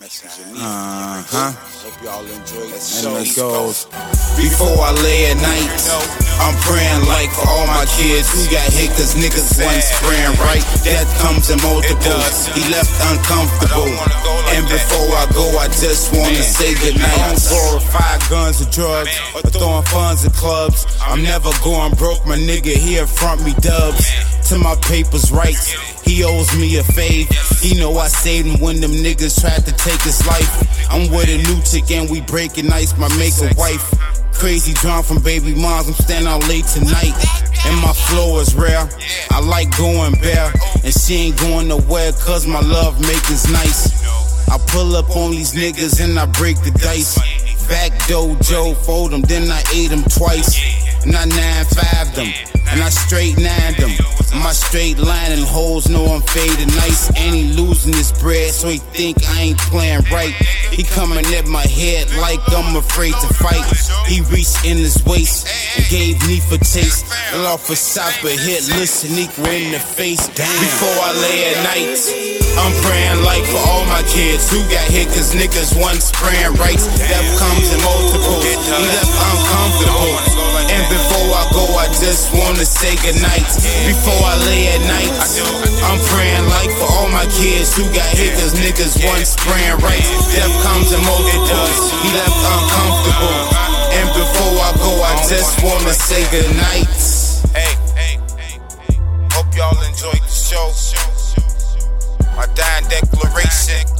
Uh huh. Hope y'all enjoy the And show. it goes. Before I lay at night, I'm praying like for all my kids who got hit cause niggas wasn't spraying right. Death comes in multiples. He left uncomfortable. And before I go, I just wanna say goodnight. I don't glorify guns or drugs or throwing funds at clubs. I'm never going broke, my nigga here front me dubs. To my papers right, he owes me a fave. He know I saved him when them niggas tried to take his life. I'm with a new chick and we breaking ice, my make a wife. Crazy drawn from baby moms, I'm staying out late tonight. And my flow is rare. I like going bare. And she ain't going nowhere cause my love making's nice. I pull up on these niggas and I break the dice. Back dojo, fold them, then I ate them twice. And I nine five them, and I straight nine them. My straight line and hoes know I'm fading nice. And he losing his bread, so he think I ain't playing right. He coming at my head like I'm afraid to fight. He reached in his waist and gave me for taste. And off a stopper hit, listen, equal in the face. Damn. Before I lay at night, I'm praying like for all my kids who got hit cause niggas wasn't spraying right. Death comes in multiples. Just wanna say goodnight. Before I lay at night, I'm praying like for all my kids who got hit cause niggas wasn't spraying right. Death comes in multiples. He left uncomfortable. And before I go, I just wanna say goodnight. Hey, hey, hey, hey. Hope y'all enjoyed the show. My dying declaration.